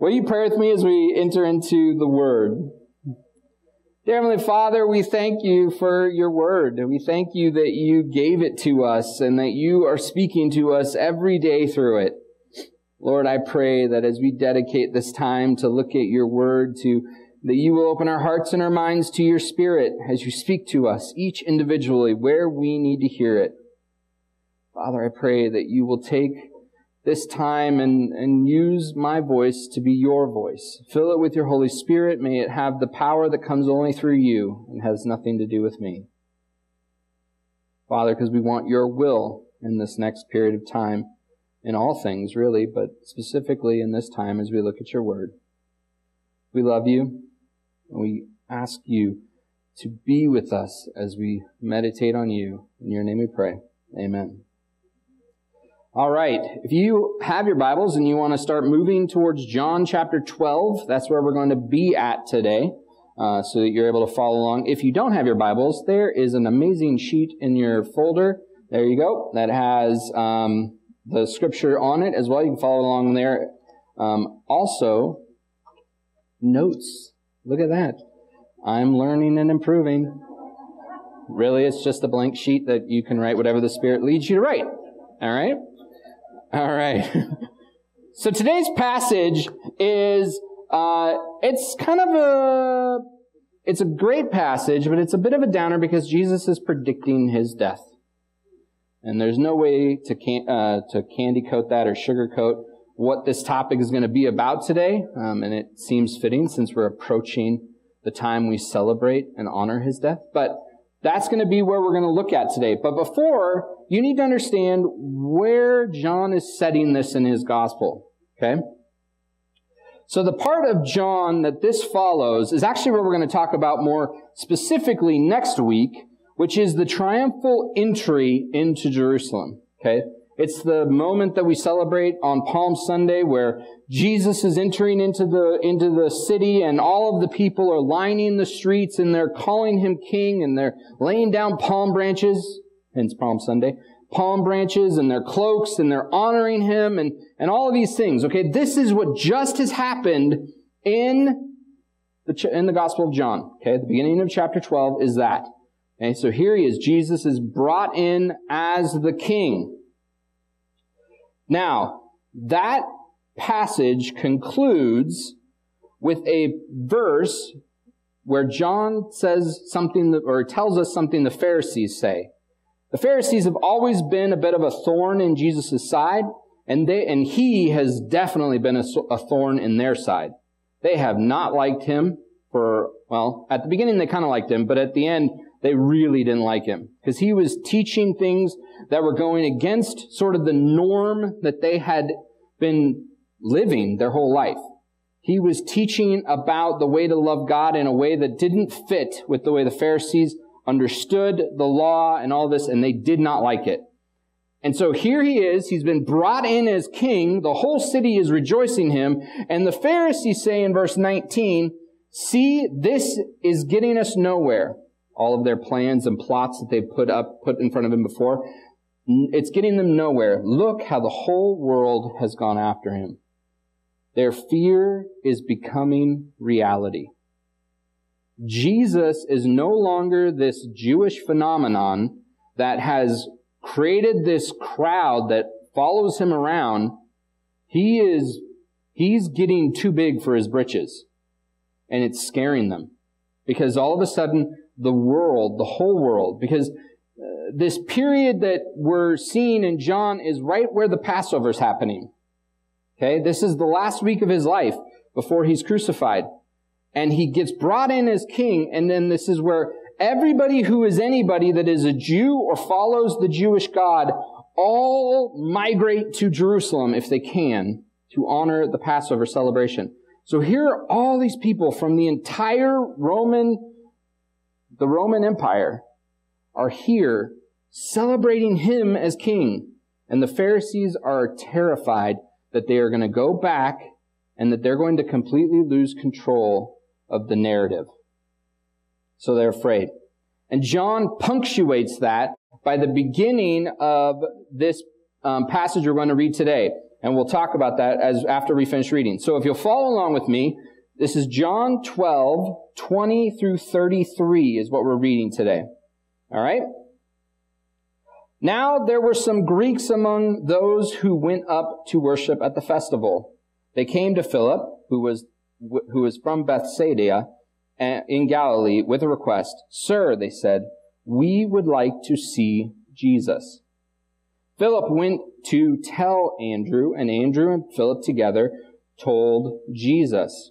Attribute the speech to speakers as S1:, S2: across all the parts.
S1: Will you pray with me as we enter into the Word? Dear Heavenly Father, we thank you for your Word. And we thank you that you gave it to us and that you are speaking to us every day through it. Lord, I pray that as we dedicate this time to look at your Word, to that you will open our hearts and our minds to your Spirit as you speak to us, each individually, where we need to hear it. Father, I pray that you will take this time and, and use my voice to be your voice. Fill it with your Holy Spirit. May it have the power that comes only through you and has nothing to do with me. Father, because we want your will in this next period of time, in all things really, but specifically in this time as we look at your word. We love you and we ask you to be with us as we meditate on you. In your name we pray. Amen. All right. If you have your Bibles and you want to start moving towards John chapter 12, that's where we're going to be at today, uh, so that you're able to follow along. If you don't have your Bibles, there is an amazing sheet in your folder. There you go. That has um, the scripture on it as well. You can follow along there. Um, also, notes. Look at that. I'm learning and improving. Really, it's just a blank sheet that you can write whatever the Spirit leads you to write. All right? All right. so today's passage is, uh, it's kind of a, it's a great passage, but it's a bit of a downer because Jesus is predicting his death. And there's no way to, can, uh, to candy coat that or sugarcoat what this topic is going to be about today. Um, and it seems fitting since we're approaching the time we celebrate and honor his death. But that's going to be where we're going to look at today. But before, you need to understand where John is setting this in his gospel. Okay? So the part of John that this follows is actually what we're going to talk about more specifically next week, which is the triumphal entry into Jerusalem. Okay? It's the moment that we celebrate on Palm Sunday where Jesus is entering into the, into the city and all of the people are lining the streets and they're calling him king and they're laying down palm branches, hence Palm Sunday, palm branches and their cloaks and they're honoring him and, and all of these things. Okay, this is what just has happened in the, in the Gospel of John. Okay, the beginning of chapter 12 is that. Okay, so here he is. Jesus is brought in as the king. Now, that passage concludes with a verse where John says something that, or tells us something the Pharisees say. The Pharisees have always been a bit of a thorn in Jesus' side, and they, and he has definitely been a, a thorn in their side. They have not liked him for, well, at the beginning they kind of liked him, but at the end, they really didn't like him because he was teaching things that were going against sort of the norm that they had been living their whole life. He was teaching about the way to love God in a way that didn't fit with the way the Pharisees understood the law and all this, and they did not like it. And so here he is. He's been brought in as king. The whole city is rejoicing him. And the Pharisees say in verse 19, see, this is getting us nowhere all of their plans and plots that they've put up, put in front of him before. It's getting them nowhere. Look how the whole world has gone after him. Their fear is becoming reality. Jesus is no longer this Jewish phenomenon that has created this crowd that follows him around. He is, he's getting too big for his britches. And it's scaring them. Because all of a sudden, the world, the whole world, because uh, this period that we're seeing in John is right where the Passover is happening. Okay, this is the last week of his life before he's crucified. And he gets brought in as king, and then this is where everybody who is anybody that is a Jew or follows the Jewish God all migrate to Jerusalem if they can to honor the Passover celebration. So here are all these people from the entire Roman the Roman Empire, are here celebrating him as king. And the Pharisees are terrified that they are going to go back and that they're going to completely lose control of the narrative. So they're afraid. And John punctuates that by the beginning of this um, passage we're going to read today. And we'll talk about that as after we finish reading. So if you'll follow along with me, this is John 12, 20 through 33 is what we're reading today. All right? Now there were some Greeks among those who went up to worship at the festival. They came to Philip, who was, who was from Bethsaida uh, in Galilee, with a request. Sir, they said, we would like to see Jesus. Philip went to tell Andrew, and Andrew and Philip together told Jesus.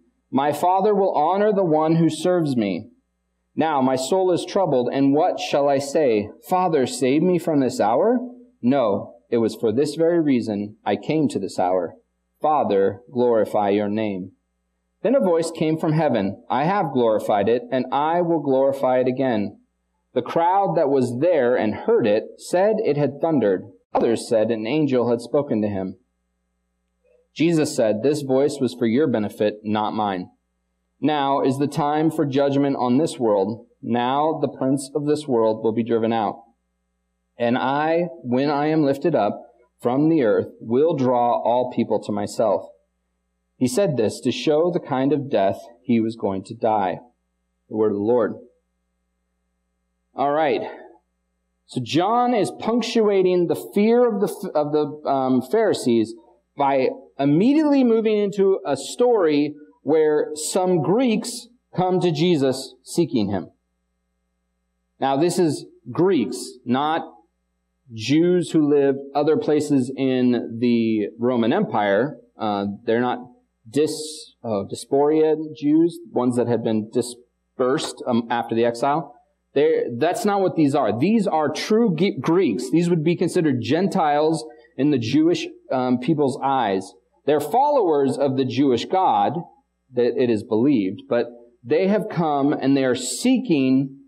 S1: My Father will honor the one who serves me. Now my soul is troubled, and what shall I say? Father, save me from this hour? No, it was for this very reason I came to this hour. Father, glorify your name. Then a voice came from heaven. I have glorified it, and I will glorify it again. The crowd that was there and heard it said it had thundered. Others said an angel had spoken to him. Jesus said, This voice was for your benefit, not mine. Now is the time for judgment on this world. Now the prince of this world will be driven out. And I, when I am lifted up from the earth, will draw all people to myself. He said this to show the kind of death he was going to die. The word of the Lord. All right. So John is punctuating the fear of the, of the um, Pharisees by immediately moving into a story where some Greeks come to Jesus seeking him. Now, this is Greeks, not Jews who lived other places in the Roman Empire. Uh, they're not dis, uh, diaspora Jews, ones that had been dispersed um, after the exile. They're, that's not what these are. These are true Greeks. These would be considered Gentiles in the Jewish um, people's eyes. They're followers of the Jewish God, that it is believed, but they have come and they are seeking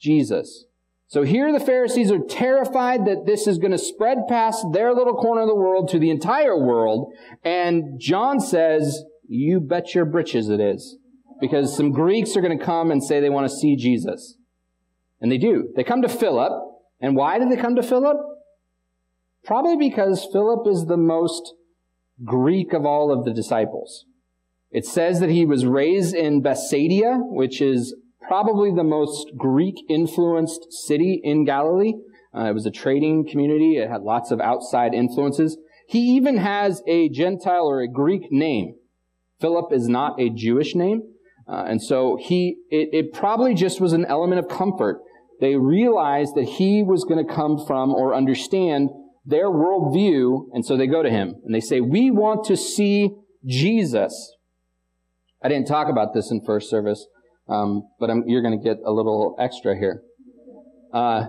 S1: Jesus. So here the Pharisees are terrified that this is going to spread past their little corner of the world to the entire world. And John says, you bet your britches it is. Because some Greeks are going to come and say they want to see Jesus. And they do. They come to Philip. And why did they come to Philip? Probably because Philip is the most Greek of all of the disciples. It says that he was raised in Bethsaida, which is probably the most Greek influenced city in Galilee. Uh, it was a trading community. It had lots of outside influences. He even has a Gentile or a Greek name. Philip is not a Jewish name. Uh, and so he, it, it probably just was an element of comfort. They realized that he was going to come from or understand their worldview. And so they go to him and they say, we want to see Jesus. I didn't talk about this in first service, um, but I'm, you're going to get a little extra here. Uh,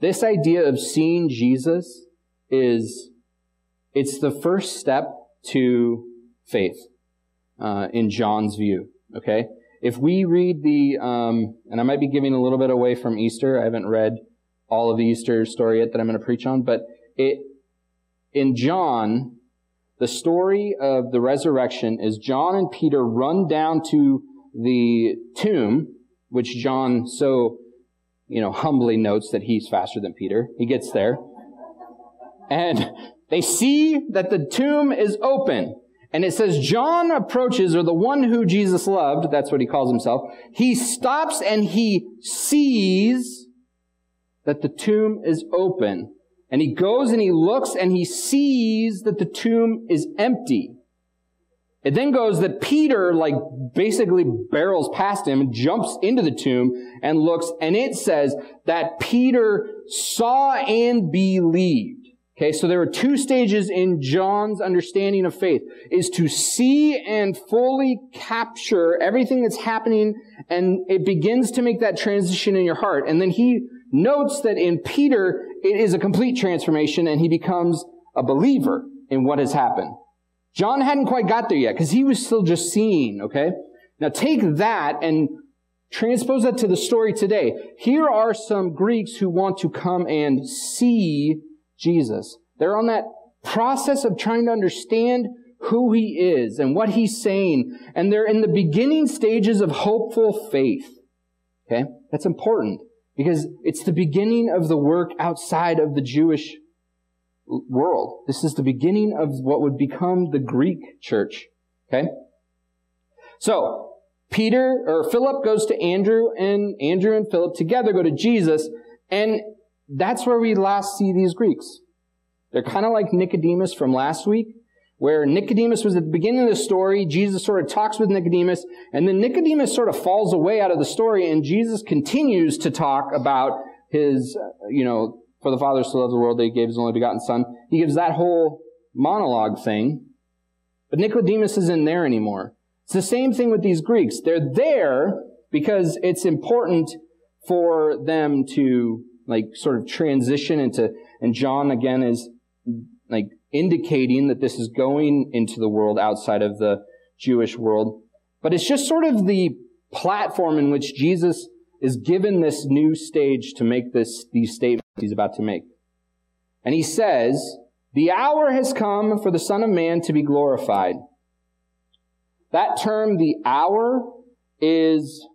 S1: this idea of seeing Jesus is it's the first step to faith uh, in John's view. Okay, if we read the um, and I might be giving a little bit away from Easter. I haven't read all of the Easter story yet that I'm going to preach on, but it in John the story of the resurrection is John and Peter run down to the tomb, which John so, you know, humbly notes that he's faster than Peter. He gets there. And they see that the tomb is open. And it says John approaches, or the one who Jesus loved, that's what he calls himself. He stops and he sees that the tomb is open. And he goes and he looks and he sees that the tomb is empty. It then goes that Peter, like, basically barrels past him and jumps into the tomb and looks, and it says that Peter saw and believed. Okay, so there are two stages in John's understanding of faith, is to see and fully capture everything that's happening, and it begins to make that transition in your heart. And then he notes that in Peter, it is a complete transformation and he becomes a believer. in what has happened. John hadn't quite got there yet because he was still just seeing, okay? Now take that and transpose that to the story today. Here are some Greeks who want to come and see Jesus. They're on that process of trying to understand who he is and what he's saying. And they're in the beginning stages of hopeful faith. Okay? That's important because it's the beginning of the work outside of the Jewish world. This is the beginning of what would become the Greek church. Okay? So, Peter or Philip goes to Andrew and Andrew and Philip together go to Jesus and that's where we last see these Greeks. They're kind of like Nicodemus from last week where Nicodemus was at the beginning of the story. Jesus sort of talks with Nicodemus, and then Nicodemus sort of falls away out of the story, and Jesus continues to talk about his, uh, you know, for the Father so loved the world that he gave his only begotten Son. He gives that whole monologue thing, but Nicodemus isn't there anymore. It's the same thing with these Greeks. They're there because it's important for them to like sort of transition into, and John again is like indicating that this is going into the world outside of the Jewish world. But it's just sort of the platform in which Jesus is given this new stage to make this, these statements he's about to make. And he says, the hour has come for the Son of Man to be glorified. That term, the hour, is,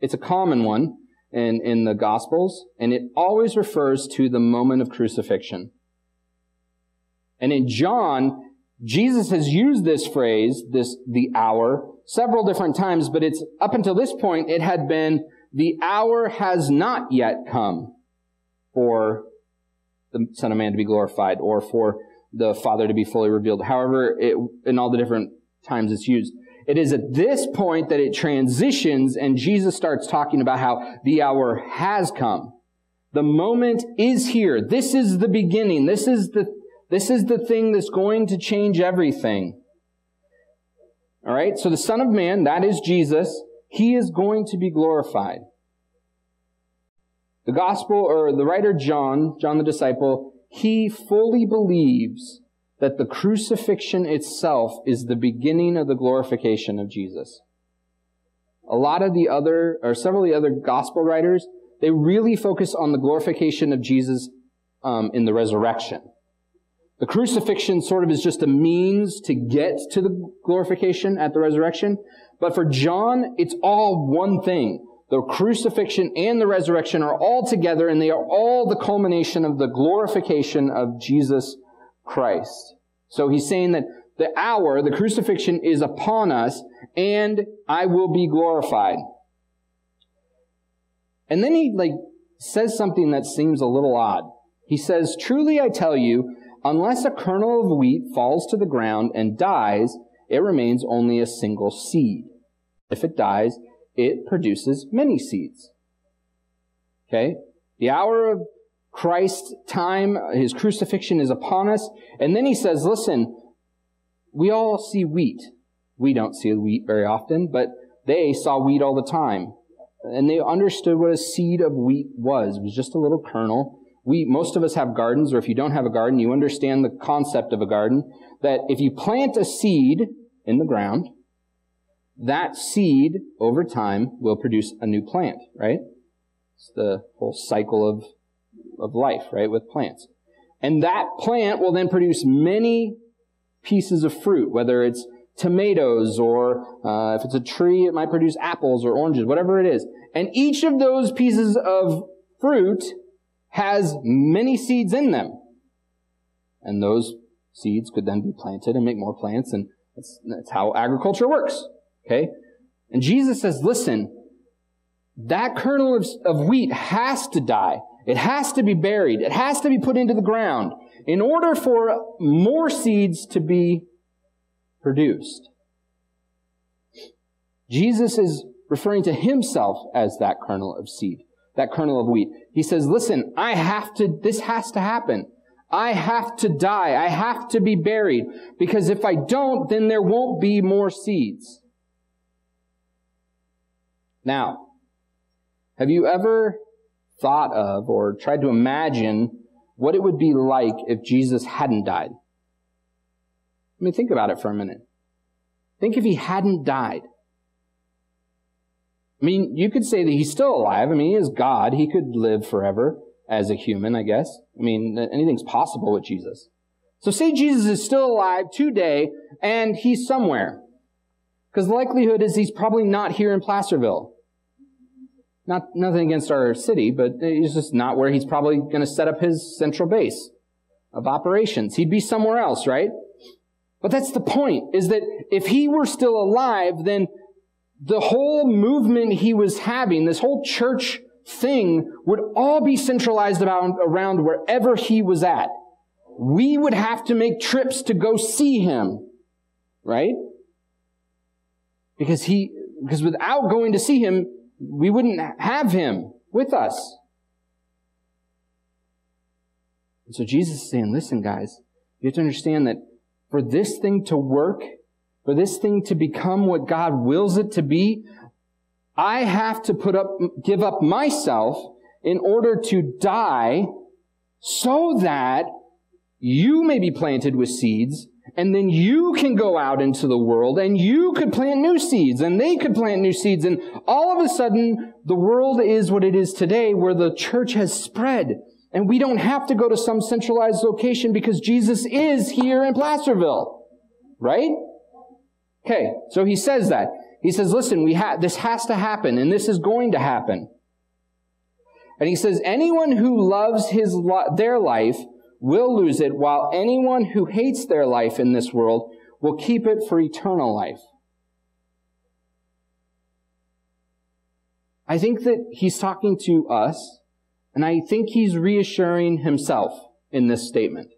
S1: it's a common one in, in the Gospels, and it always refers to the moment of crucifixion. And in John, Jesus has used this phrase, this, the hour, several different times, but it's up until this point, it had been, the hour has not yet come for the Son of Man to be glorified or for the Father to be fully revealed. However, it, in all the different times it's used. It is at this point that it transitions and Jesus starts talking about how the hour has come. The moment is here. This is the beginning. This is the this is the thing that's going to change everything. All right? So the Son of Man, that is Jesus, he is going to be glorified. The gospel, or the writer John, John the disciple, he fully believes that the crucifixion itself is the beginning of the glorification of Jesus. A lot of the other, or several of the other gospel writers, they really focus on the glorification of Jesus um, in the resurrection. The crucifixion sort of is just a means to get to the glorification at the resurrection. But for John, it's all one thing. The crucifixion and the resurrection are all together and they are all the culmination of the glorification of Jesus Christ. So he's saying that the hour, the crucifixion is upon us and I will be glorified. And then he like says something that seems a little odd. He says, truly I tell you, Unless a kernel of wheat falls to the ground and dies, it remains only a single seed. If it dies, it produces many seeds. Okay? The hour of Christ's time, his crucifixion is upon us. And then he says, listen, we all see wheat. We don't see wheat very often, but they saw wheat all the time. And they understood what a seed of wheat was. It was just a little kernel we, most of us have gardens, or if you don't have a garden, you understand the concept of a garden, that if you plant a seed in the ground, that seed over time will produce a new plant, right? It's the whole cycle of, of life, right, with plants. And that plant will then produce many pieces of fruit, whether it's tomatoes or uh, if it's a tree, it might produce apples or oranges, whatever it is. And each of those pieces of fruit has many seeds in them. And those seeds could then be planted and make more plants, and that's, that's how agriculture works. Okay? And Jesus says, listen, that kernel of, of wheat has to die. It has to be buried. It has to be put into the ground in order for more seeds to be produced. Jesus is referring to himself as that kernel of seed that kernel of wheat. He says, listen, I have to, this has to happen. I have to die. I have to be buried. Because if I don't, then there won't be more seeds. Now, have you ever thought of or tried to imagine what it would be like if Jesus hadn't died? I mean, think about it for a minute. Think if he hadn't died. I mean, you could say that he's still alive. I mean, he is God. He could live forever as a human, I guess. I mean, anything's possible with Jesus. So say Jesus is still alive today and he's somewhere. Because the likelihood is he's probably not here in Placerville. Not, nothing against our city, but he's just not where he's probably going to set up his central base of operations. He'd be somewhere else, right? But that's the point, is that if he were still alive, then the whole movement he was having, this whole church thing would all be centralized about, around wherever he was at. We would have to make trips to go see him, right? Because he, because without going to see him, we wouldn't have him with us. And so Jesus is saying, listen, guys, you have to understand that for this thing to work, for this thing to become what God wills it to be, I have to put up, give up myself in order to die so that you may be planted with seeds and then you can go out into the world and you could plant new seeds and they could plant new seeds. And all of a sudden, the world is what it is today where the church has spread. And we don't have to go to some centralized location because Jesus is here in Placerville. Right? Okay. So he says that. He says, listen, we ha- this has to happen and this is going to happen. And he says, anyone who loves his lo- their life will lose it, while anyone who hates their life in this world will keep it for eternal life. I think that he's talking to us, and I think he's reassuring himself in this statement.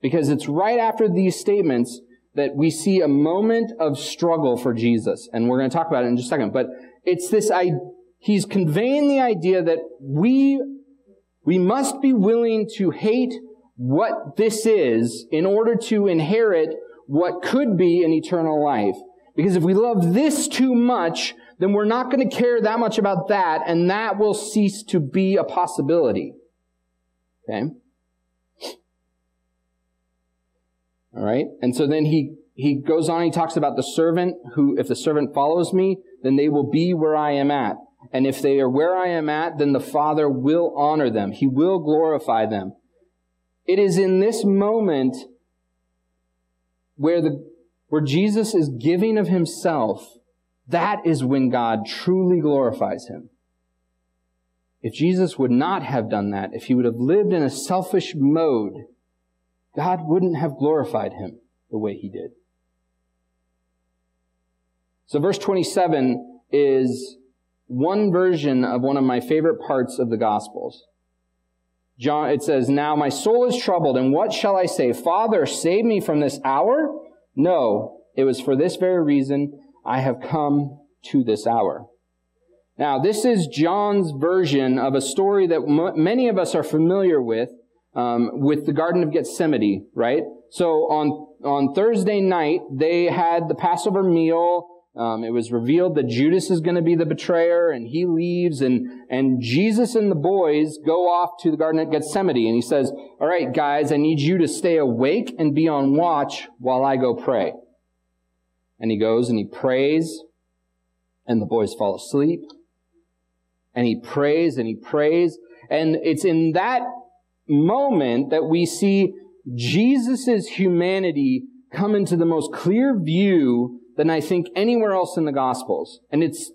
S1: Because it's right after these statements that we see a moment of struggle for Jesus. And we're going to talk about it in just a second. But it's this, I, he's conveying the idea that we we must be willing to hate what this is in order to inherit what could be an eternal life. Because if we love this too much, then we're not going to care that much about that, and that will cease to be a possibility. Okay? All right? And so then he, he goes on, he talks about the servant who, if the servant follows me, then they will be where I am at. And if they are where I am at, then the Father will honor them. He will glorify them. It is in this moment where the, where Jesus is giving of himself, that is when God truly glorifies him. If Jesus would not have done that, if he would have lived in a selfish mode, God wouldn't have glorified him the way he did. So verse 27 is one version of one of my favorite parts of the Gospels. John, it says, Now my soul is troubled, and what shall I say? Father, save me from this hour? No, it was for this very reason I have come to this hour. Now, this is John's version of a story that m- many of us are familiar with, um, with the Garden of Gethsemane, right? So on, on Thursday night, they had the Passover meal, um, it was revealed that Judas is going to be the betrayer, and he leaves, and and Jesus and the boys go off to the Garden of Gethsemane, and he says, "All right, guys, I need you to stay awake and be on watch while I go pray." And he goes and he prays, and the boys fall asleep, and he prays and he prays, and it's in that moment that we see Jesus' humanity come into the most clear view than I think anywhere else in the Gospels. And it's,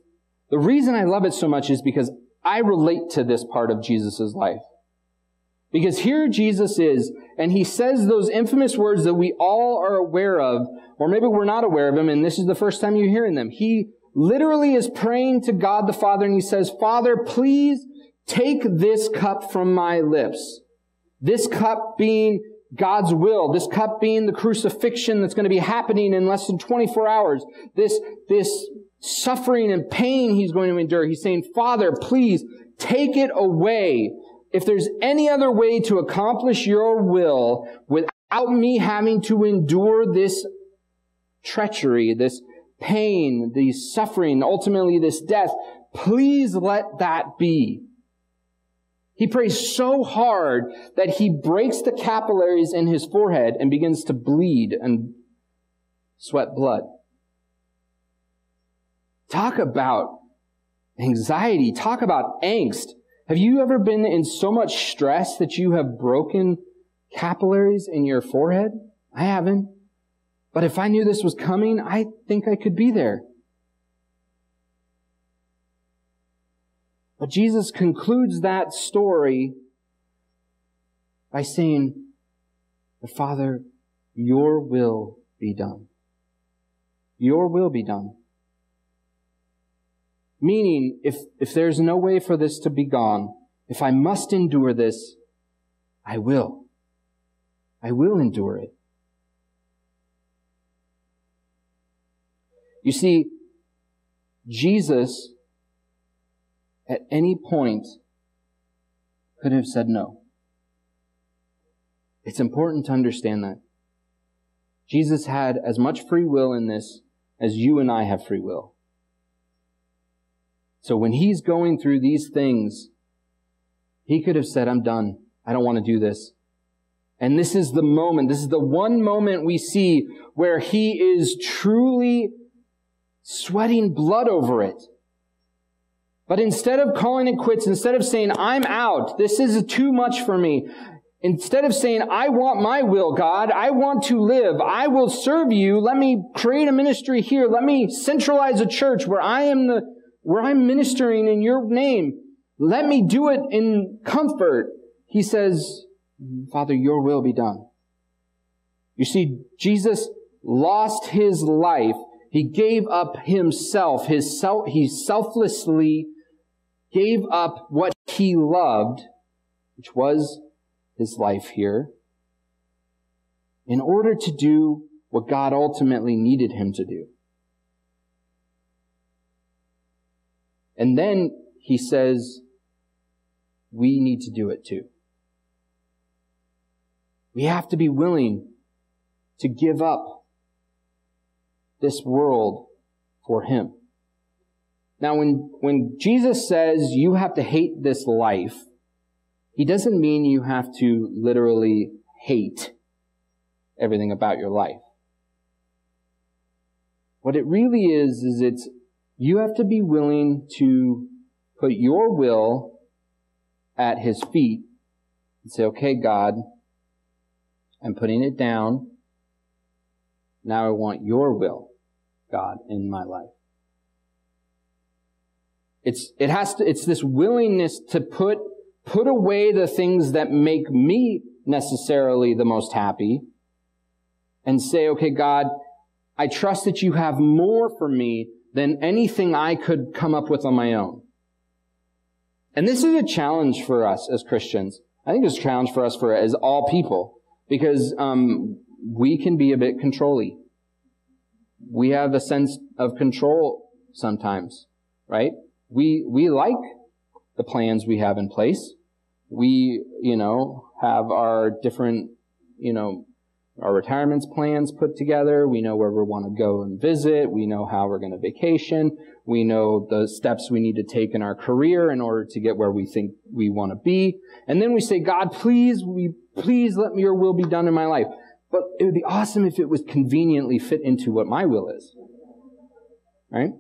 S1: the reason I love it so much is because I relate to this part of Jesus' life. Because here Jesus is, and he says those infamous words that we all are aware of, or maybe we're not aware of them, and this is the first time you're hearing them. He literally is praying to God the Father, and he says, Father, please take this cup from my lips. This cup being God's will, this cup being the crucifixion that's going to be happening in less than 24 hours, this, this suffering and pain he's going to endure. He's saying, Father, please take it away. If there's any other way to accomplish your will without me having to endure this treachery, this pain, the suffering, ultimately this death, please let that be. He prays so hard that he breaks the capillaries in his forehead and begins to bleed and sweat blood. Talk about anxiety. Talk about angst. Have you ever been in so much stress that you have broken capillaries in your forehead? I haven't. But if I knew this was coming, I think I could be there. But Jesus concludes that story by saying, the Father, your will be done. Your will be done. Meaning, if, if there's no way for this to be gone, if I must endure this, I will. I will endure it. You see, Jesus at any point could have said no. It's important to understand that. Jesus had as much free will in this as you and I have free will. So when he's going through these things, he could have said, I'm done. I don't want to do this. And this is the moment, this is the one moment we see where he is truly sweating blood over it. But instead of calling it quits, instead of saying, I'm out, this is too much for me, instead of saying, I want my will, God, I want to live, I will serve you, let me create a ministry here, let me centralize a church where I am the, where I'm ministering in your name, let me do it in comfort. He says, Father, your will be done. You see, Jesus lost his life he gave up himself. His self, he selflessly gave up what he loved, which was his life here, in order to do what God ultimately needed him to do. And then he says, we need to do it too. We have to be willing to give up this world for him. Now, when, when Jesus says you have to hate this life, he doesn't mean you have to literally hate everything about your life. What it really is, is it's, you have to be willing to put your will at his feet and say, okay, God, I'm putting it down. Now I want your will, God, in my life. It's, it has to, it's this willingness to put, put away the things that make me necessarily the most happy and say, okay, God, I trust that you have more for me than anything I could come up with on my own. And this is a challenge for us as Christians. I think it's a challenge for us for as all people because um, we can be a bit controlly. We have a sense of control sometimes, right? We, we like the plans we have in place. We, you know, have our different, you know, our retirements plans put together. We know where we want to go and visit. We know how we're going to vacation. We know the steps we need to take in our career in order to get where we think we want to be. And then we say, God, please, we, please let your will be done in my life. But it would be awesome if it would conveniently fit into what my will is. Right?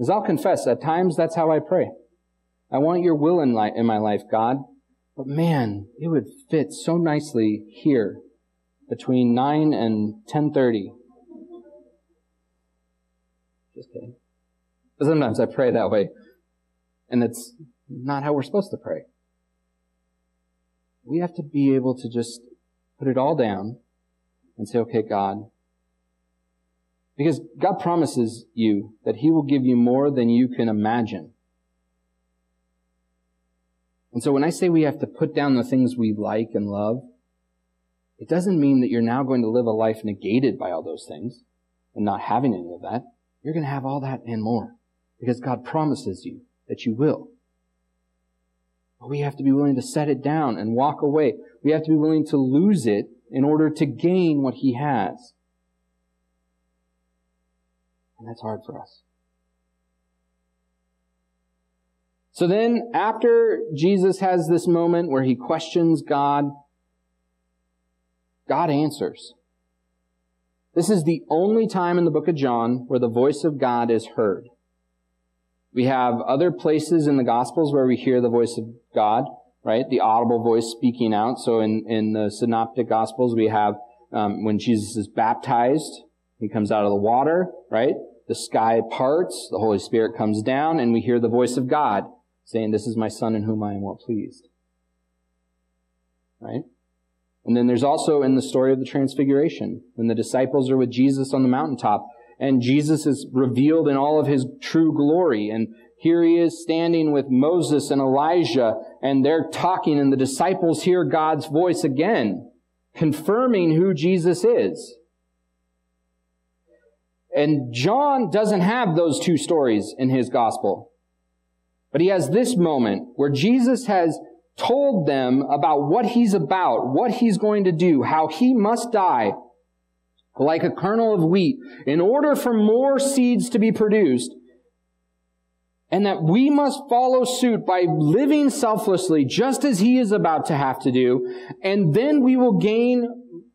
S1: As I'll confess, at times that's how I pray. I want your will in, in my life, God. But man, it would fit so nicely here between 9 and 10.30. Just kidding. But sometimes I pray that way. And it's not how we're supposed to pray. We have to be able to just Put it all down and say, okay, God. Because God promises you that He will give you more than you can imagine. And so when I say we have to put down the things we like and love, it doesn't mean that you're now going to live a life negated by all those things and not having any of that. You're going to have all that and more because God promises you that you will. But we have to be willing to set it down and walk away. We have to be willing to lose it in order to gain what He has. And that's hard for us. So then, after Jesus has this moment where he questions God, God answers. This is the only time in the book of John where the voice of God is heard. We have other places in the Gospels where we hear the voice of God, right? The audible voice speaking out. So in, in the Synoptic Gospels, we have um, when Jesus is baptized, he comes out of the water, right? The sky parts, the Holy Spirit comes down, and we hear the voice of God saying, This is my Son in whom I am well pleased. Right? And then there's also in the story of the Transfiguration, when the disciples are with Jesus on the mountaintop, and Jesus is revealed in all of his true glory. And here he is standing with Moses and Elijah, and they're talking, and the disciples hear God's voice again, confirming who Jesus is. And John doesn't have those two stories in his gospel. But he has this moment where Jesus has told them about what he's about, what he's going to do, how he must die like a kernel of wheat in order for more seeds to be produced and that we must follow suit by living selflessly just as he is about to have to do and then we will gain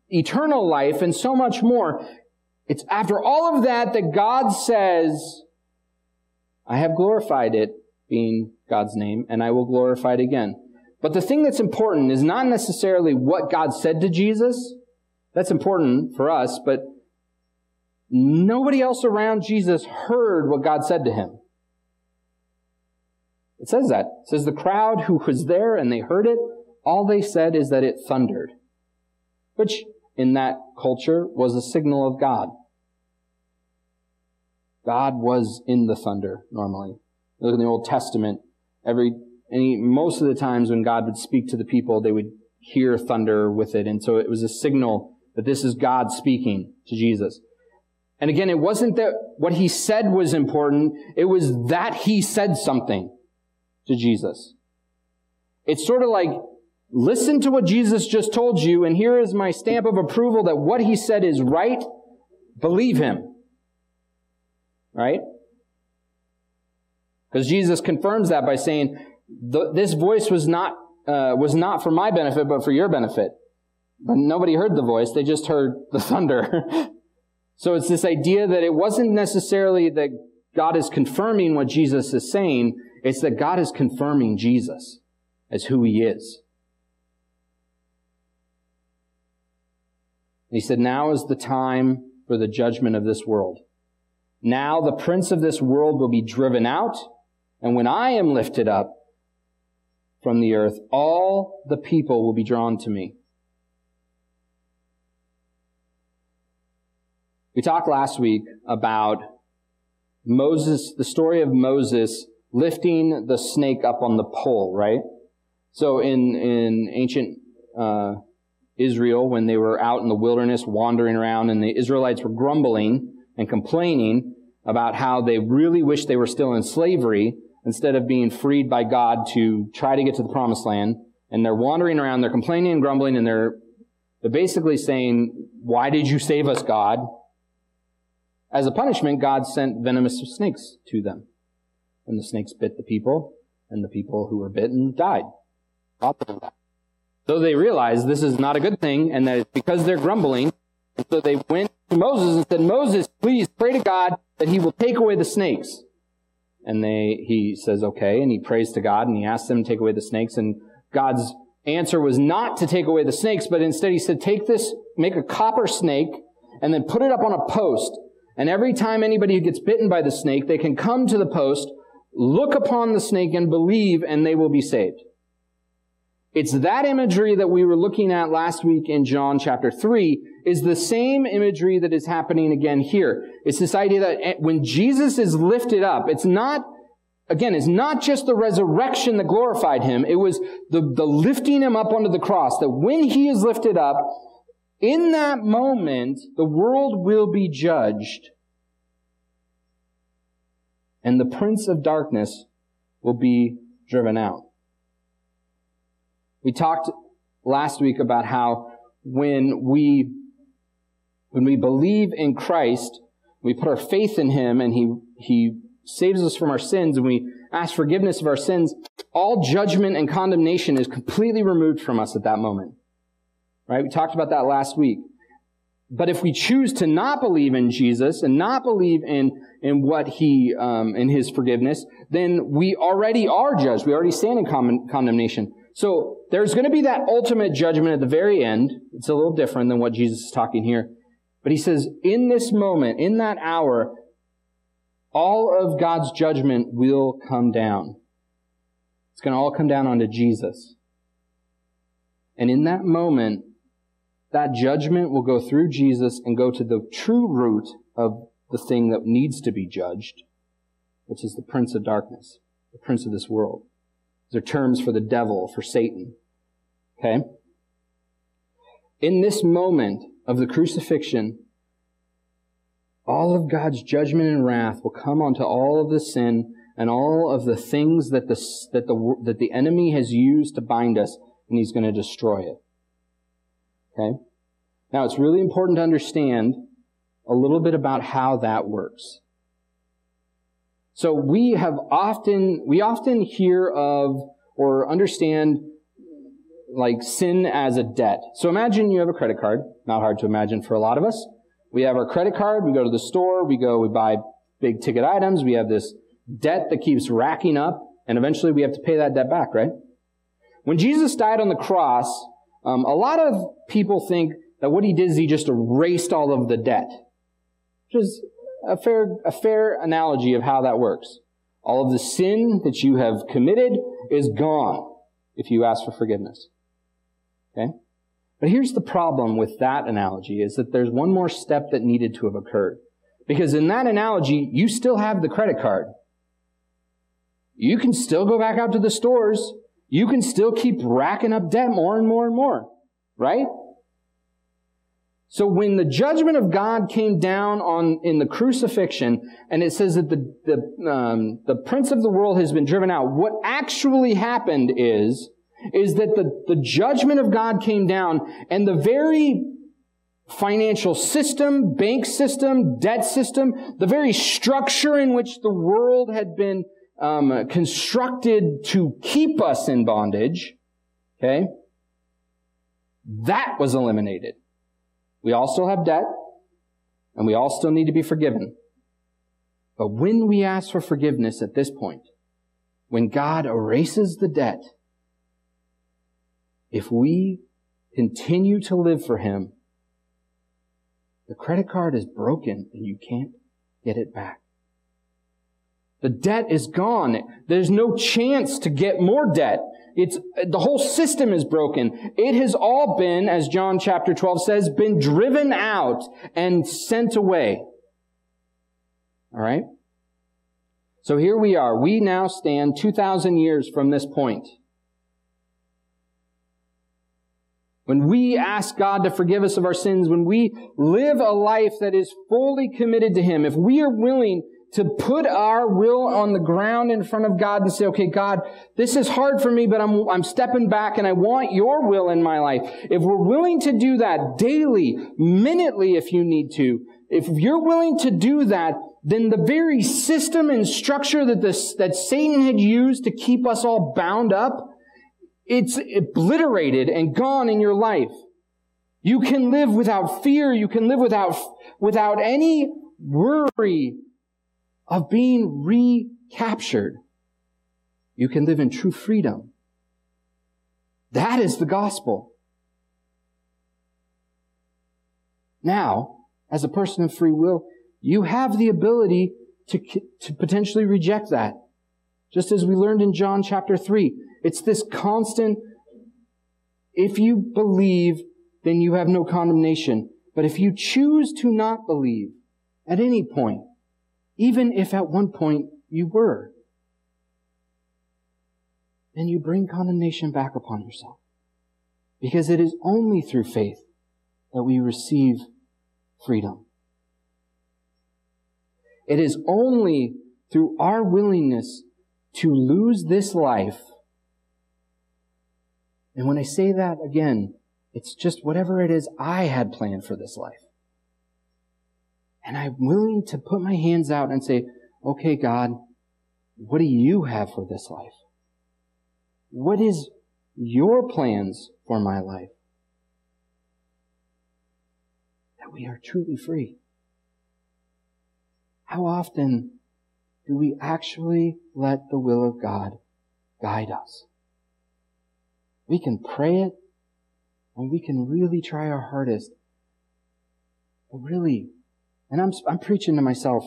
S1: eternal life and so much more. It's after all of that that God says, I have glorified it being God's name, and I will glorify it again. But the thing that's important is not necessarily what God said to Jesus. That's important for us, but nobody else around Jesus heard what God said to him. It says that. It says the crowd who was there and they heard it, all they said is that it thundered, which in that culture was a signal of God. God was in the thunder normally. Look in the Old Testament. Every, any, most of the times when God would speak to the people, they would hear thunder with it. And so it was a signal that this is God speaking to Jesus. And again, it wasn't that what he said was important. It was that he said something to Jesus. It's sort of like, listen to what Jesus just told you, and here is my stamp of approval that what he said is right. Believe him. Right? Because Jesus confirms that by saying, this voice was not, uh, was not for my benefit, but for your benefit. But nobody heard the voice, they just heard the thunder. so it's this idea that it wasn't necessarily that God is confirming what Jesus is saying, it's that God is confirming Jesus as who he is. He said, Now is the time for the judgment of this world. Now the prince of this world will be driven out and when I am lifted up from the earth, all the people will be drawn to me. We talked last week about Moses, the story of Moses lifting the snake up on the pole, right? So in, in ancient, uh, Israel, when they were out in the wilderness wandering around and the Israelites were grumbling and complaining about how they really wish they were still in slavery, instead of being freed by God to try to get to the promised land. And they're wandering around, they're complaining and grumbling, and they're, they're basically saying, why did you save us, God? As a punishment, God sent venomous snakes to them. And the snakes bit the people, and the people who were bitten died. So they realized this is not a good thing, and that it's because they're grumbling. And so they went to Moses and said, Moses, please pray to God that he will take away the snakes. And they, he says, okay. And he prays to God and he asks them to take away the snakes. And God's answer was not to take away the snakes, but instead he said, take this, make a copper snake and then put it up on a post. And every time anybody gets bitten by the snake, they can come to the post, look upon the snake and believe and they will be saved. It's that imagery that we were looking at last week in John chapter 3 is the same imagery that is happening again here. It's this idea that eh, when Jesus is lifted up, it's not, again, it's not just the resurrection that glorified him. It was the, the lifting him up onto the cross, that when he is lifted up, in that moment, the world will be judged. And the prince of darkness will be driven out. We talked last week about how when we, when we believe in Christ, we put our faith in Him and He, He saves us from our sins and we ask forgiveness of our sins, all judgment and condemnation is completely removed from us at that moment. Right? We talked about that last week. But if we choose to not believe in Jesus and not believe in, in what he, um, in his forgiveness, then we already are judged. We already stand in con- condemnation. So there's going to be that ultimate judgment at the very end. It's a little different than what Jesus is talking here. But he says, in this moment, in that hour, all of God's judgment will come down. It's going to all come down onto Jesus. And in that moment, that judgment will go through Jesus and go to the true root of the thing that needs to be judged, which is the prince of darkness, the prince of this world. These are terms for the devil, for Satan. Okay? In this moment of the crucifixion, all of God's judgment and wrath will come onto all of the sin and all of the things that the, that the, that the enemy has used to bind us, and he's going to destroy it. Okay? Now, it's really important to understand a little bit about how that works. So we have often, we often hear of or understand like sin as a debt. So imagine you have a credit card. Not hard to imagine for a lot of us. We have our credit card, we go to the store, we go, we buy big ticket items, we have this debt that keeps racking up, and eventually we have to pay that debt back, right? When Jesus died on the cross, um, a lot of people think that what he did is he just erased all of the debt, which is a fair, a fair analogy of how that works. All of the sin that you have committed is gone if you ask for forgiveness. Okay? But here's the problem with that analogy is that there's one more step that needed to have occurred. Because in that analogy, you still have the credit card. You can still go back out to the stores. You can still keep racking up debt more and more and more. Right? So when the judgment of God came down on in the crucifixion, and it says that the the, um, the prince of the world has been driven out, what actually happened is is that the, the judgment of God came down and the very financial system, bank system, debt system, the very structure in which the world had been um, constructed to keep us in bondage, okay, that was eliminated. We all still have debt, and we all still need to be forgiven. But when we ask for forgiveness at this point, when God erases the debt, if we continue to live for Him, the credit card is broken and you can't get it back. The debt is gone. There's no chance to get more debt. It's, the whole system is broken. It has all been, as John chapter 12 says, been driven out and sent away. Alright? So here we are. We now stand 2,000 years from this point. When we ask God to forgive us of our sins, when we live a life that is fully committed to Him, if we are willing to put our will on the ground in front of God and say, okay, God, this is hard for me, but I'm, I'm stepping back and I want your will in my life. If we're willing to do that daily, minutely, if you need to, if you're willing to do that, then the very system and structure that this, that Satan had used to keep us all bound up, it's obliterated and gone in your life. You can live without fear. You can live without, without any worry of being recaptured. You can live in true freedom. That is the gospel. Now, as a person of free will, you have the ability to, to potentially reject that. Just as we learned in John chapter 3. It's this constant, if you believe, then you have no condemnation. But if you choose to not believe at any point, even if at one point you were, then you bring condemnation back upon yourself. Because it is only through faith that we receive freedom. It is only through our willingness to lose this life and when I say that again, it's just whatever it is I had planned for this life. And I'm willing to put my hands out and say, okay, God, what do you have for this life? What is your plans for my life? That we are truly free. How often do we actually let the will of God guide us? We can pray it and we can really try our hardest. But really, and I'm, I'm preaching to myself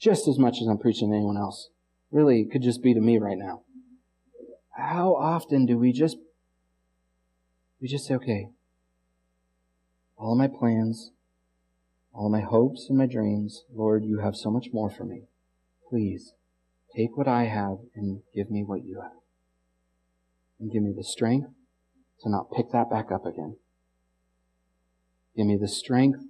S1: just as much as I'm preaching to anyone else. Really, it could just be to me right now. How often do we just, we just say, okay, all of my plans, all of my hopes and my dreams, Lord, you have so much more for me. Please take what I have and give me what you have. And give me the strength to not pick that back up again. Give me the strength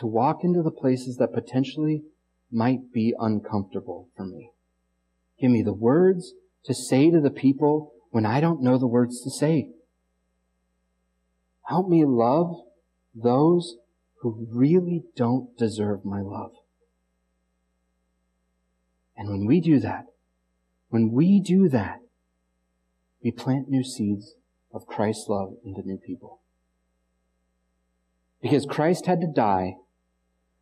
S1: to walk into the places that potentially might be uncomfortable for me. Give me the words to say to the people when I don't know the words to say. Help me love those who really don't deserve my love. And when we do that, when we do that, we plant new seeds of Christ's love into new people. Because Christ had to die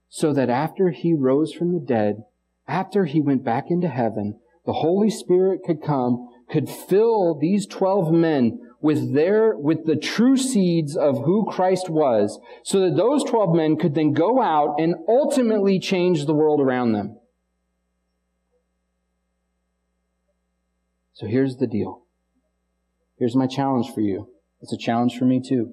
S1: so that after he rose from the dead, after he went back into heaven, the Holy Spirit could come, could fill these 12 men with their, with the true seeds of who Christ was, so that those 12 men could then go out and ultimately change the world around them. So here's the deal. Here's my challenge for you. It's a challenge for me too.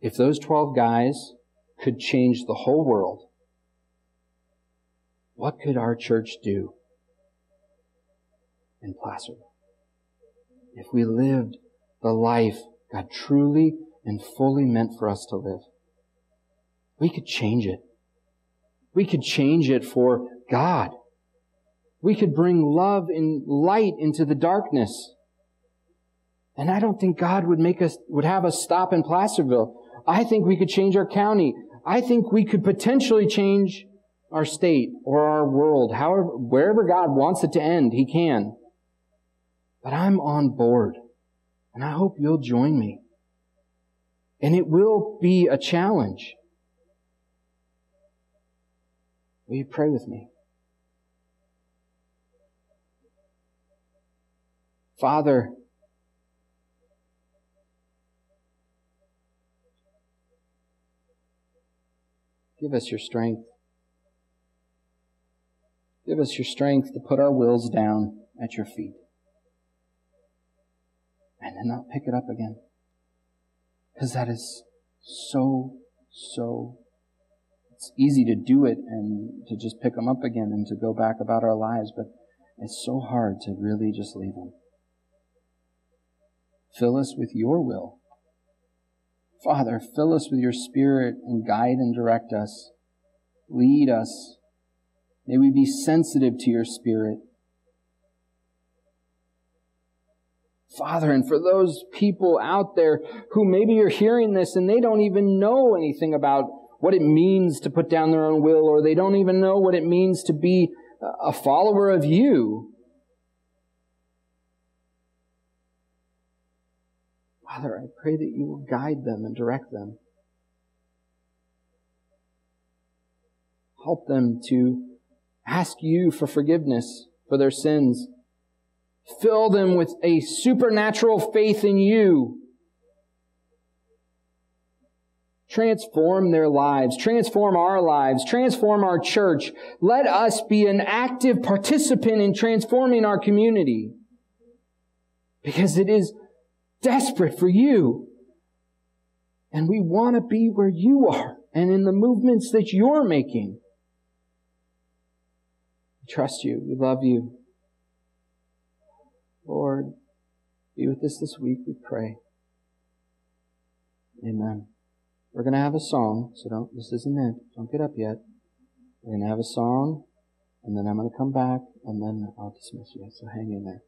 S1: If those 12 guys could change the whole world, what could our church do in Placerville? If we lived the life God truly and fully meant for us to live, we could change it. We could change it for God. We could bring love and light into the darkness. And I don't think God would make us, would have us stop in Placerville. I think we could change our county. I think we could potentially change our state or our world. However, wherever God wants it to end, He can. But I'm on board. And I hope you'll join me. And it will be a challenge. Will you pray with me? Father, give us your strength. Give us your strength to put our wills down at your feet and then not pick it up again. Because that is so, so, it's easy to do it and to just pick them up again and to go back about our lives, but it's so hard to really just leave them. Fill us with your will. Father, fill us with your spirit and guide and direct us. Lead us. May we be sensitive to your spirit. Father, and for those people out there who maybe you're hearing this and they don't even know anything about what it means to put down their own will, or they don't even know what it means to be a follower of you. Father, I pray that you will guide them and direct them. Help them to ask you for forgiveness for their sins. Fill them with a supernatural faith in you. Transform their lives, transform our lives, transform our church. Let us be an active participant in transforming our community. Because it is desperate for you. And we want to be where you are and in the movements that you're making. We trust you. We love you. Lord, be with us this week, we pray. Amen. We're going to have a song, so don't, this isn't it. Don't get up yet. We're going to have a song, and then I'm going to come back, and then I'll dismiss you. So hang in there.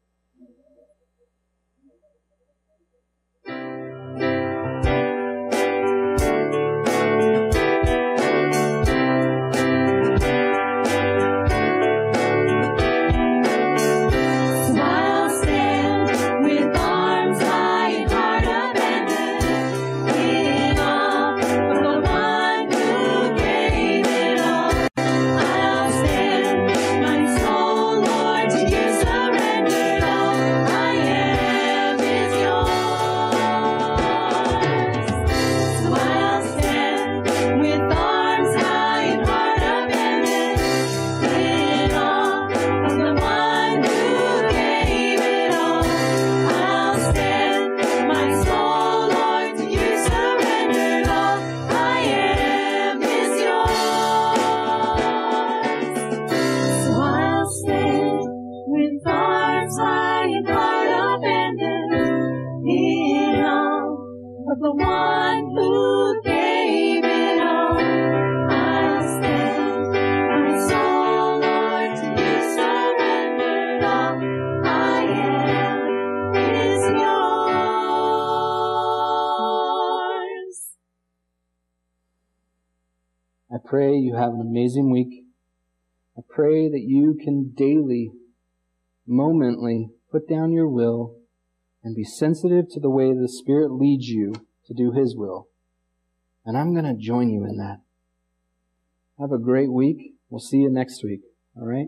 S1: Pray that you can daily, momently put down your will and be sensitive to the way the Spirit leads you to do His will. And I'm going to join you in that. Have a great week. We'll see you next week. All right?